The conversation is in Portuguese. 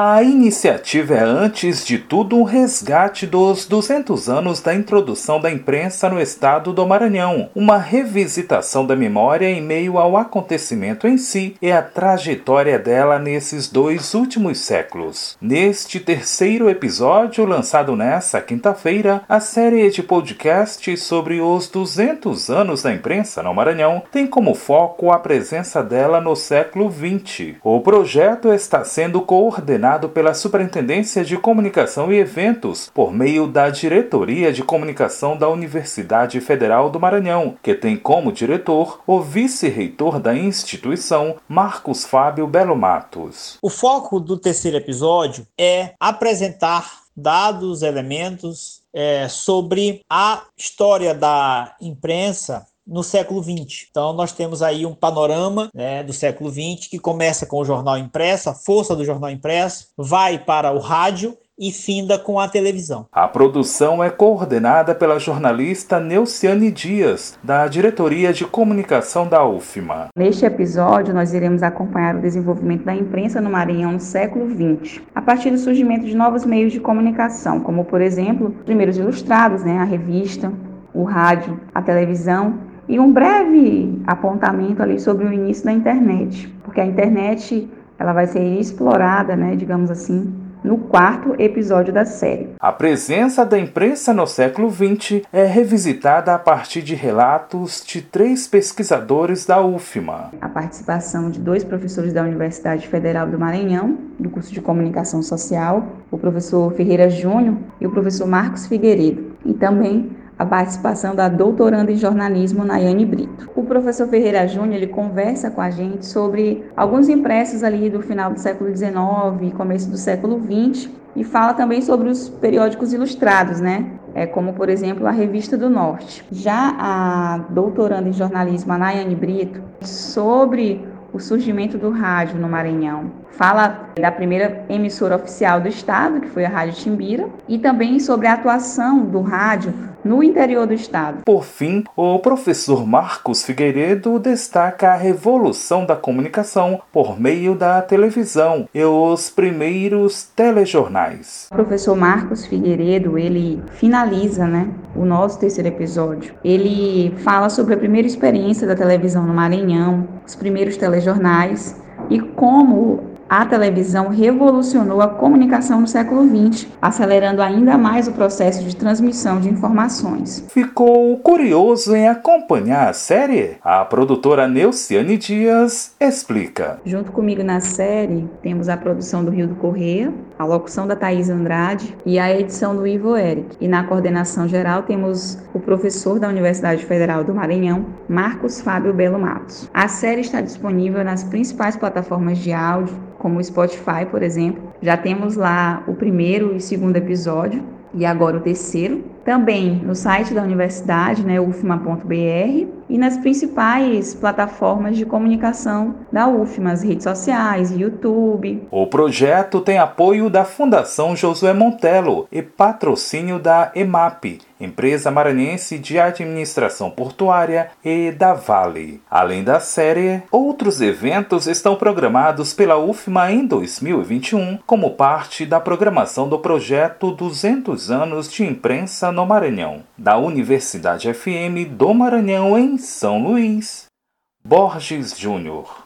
A iniciativa é, antes de tudo, um resgate dos 200 anos da introdução da imprensa no estado do Maranhão, uma revisitação da memória em meio ao acontecimento em si e a trajetória dela nesses dois últimos séculos. Neste terceiro episódio, lançado nesta quinta-feira, a série de podcast sobre os 200 anos da imprensa no Maranhão tem como foco a presença dela no século XX. O projeto está sendo coordenado coordenado pela Superintendência de Comunicação e Eventos, por meio da Diretoria de Comunicação da Universidade Federal do Maranhão, que tem como diretor o vice-reitor da instituição, Marcos Fábio Belo Matos. O foco do terceiro episódio é apresentar dados, elementos é, sobre a história da imprensa no século XX. Então, nós temos aí um panorama né, do século XX que começa com o jornal impresso, a força do jornal impresso, vai para o rádio e finda com a televisão. A produção é coordenada pela jornalista Neuciane Dias, da Diretoria de Comunicação da UFMA. Neste episódio, nós iremos acompanhar o desenvolvimento da imprensa no Maranhão no século XX, a partir do surgimento de novos meios de comunicação, como, por exemplo, os primeiros ilustrados, né, a revista, o rádio, a televisão e um breve apontamento ali sobre o início da internet, porque a internet ela vai ser explorada, né, digamos assim, no quarto episódio da série. A presença da imprensa no século XX é revisitada a partir de relatos de três pesquisadores da UFMA. A participação de dois professores da Universidade Federal do Maranhão, do curso de Comunicação Social, o professor Ferreira Júnior e o professor Marcos Figueiredo, e também a participação da doutoranda em jornalismo Nayane Brito. O professor Ferreira Júnior ele conversa com a gente sobre alguns impressos ali do final do século XIX e começo do século XX e fala também sobre os periódicos ilustrados, né? É, como, por exemplo, a Revista do Norte. Já a doutoranda em jornalismo, Nayane Brito, sobre o surgimento do rádio no Maranhão. Fala da primeira emissora oficial do estado, que foi a Rádio Timbira, e também sobre a atuação do rádio no interior do estado. Por fim, o professor Marcos Figueiredo destaca a revolução da comunicação por meio da televisão e os primeiros telejornais. O professor Marcos Figueiredo, ele finaliza, né, o nosso terceiro episódio. Ele fala sobre a primeira experiência da televisão no Maranhão, os primeiros telejornais e como a televisão revolucionou a comunicação no século XX, acelerando ainda mais o processo de transmissão de informações. Ficou curioso em acompanhar a série? A produtora Neuciane Dias explica. Junto comigo na série, temos a produção do Rio do Correia, a locução da Thaís Andrade e a edição do Ivo Eric. E na coordenação geral temos o professor da Universidade Federal do Maranhão, Marcos Fábio Belo Matos. A série está disponível nas principais plataformas de áudio, como o Spotify, por exemplo. Já temos lá o primeiro e segundo episódio e agora o terceiro. Também no site da universidade, né, ufma.br, e nas principais plataformas de comunicação da UFMA, as redes sociais, YouTube. O projeto tem apoio da Fundação Josué Montelo e patrocínio da EMAP, Empresa Maranhense de Administração Portuária e da Vale. Além da série, outros eventos estão programados pela UFMA em 2021 como parte da programação do projeto 200 anos de imprensa no Maranhão, da Universidade FM do Maranhão em São Luís. Borges Júnior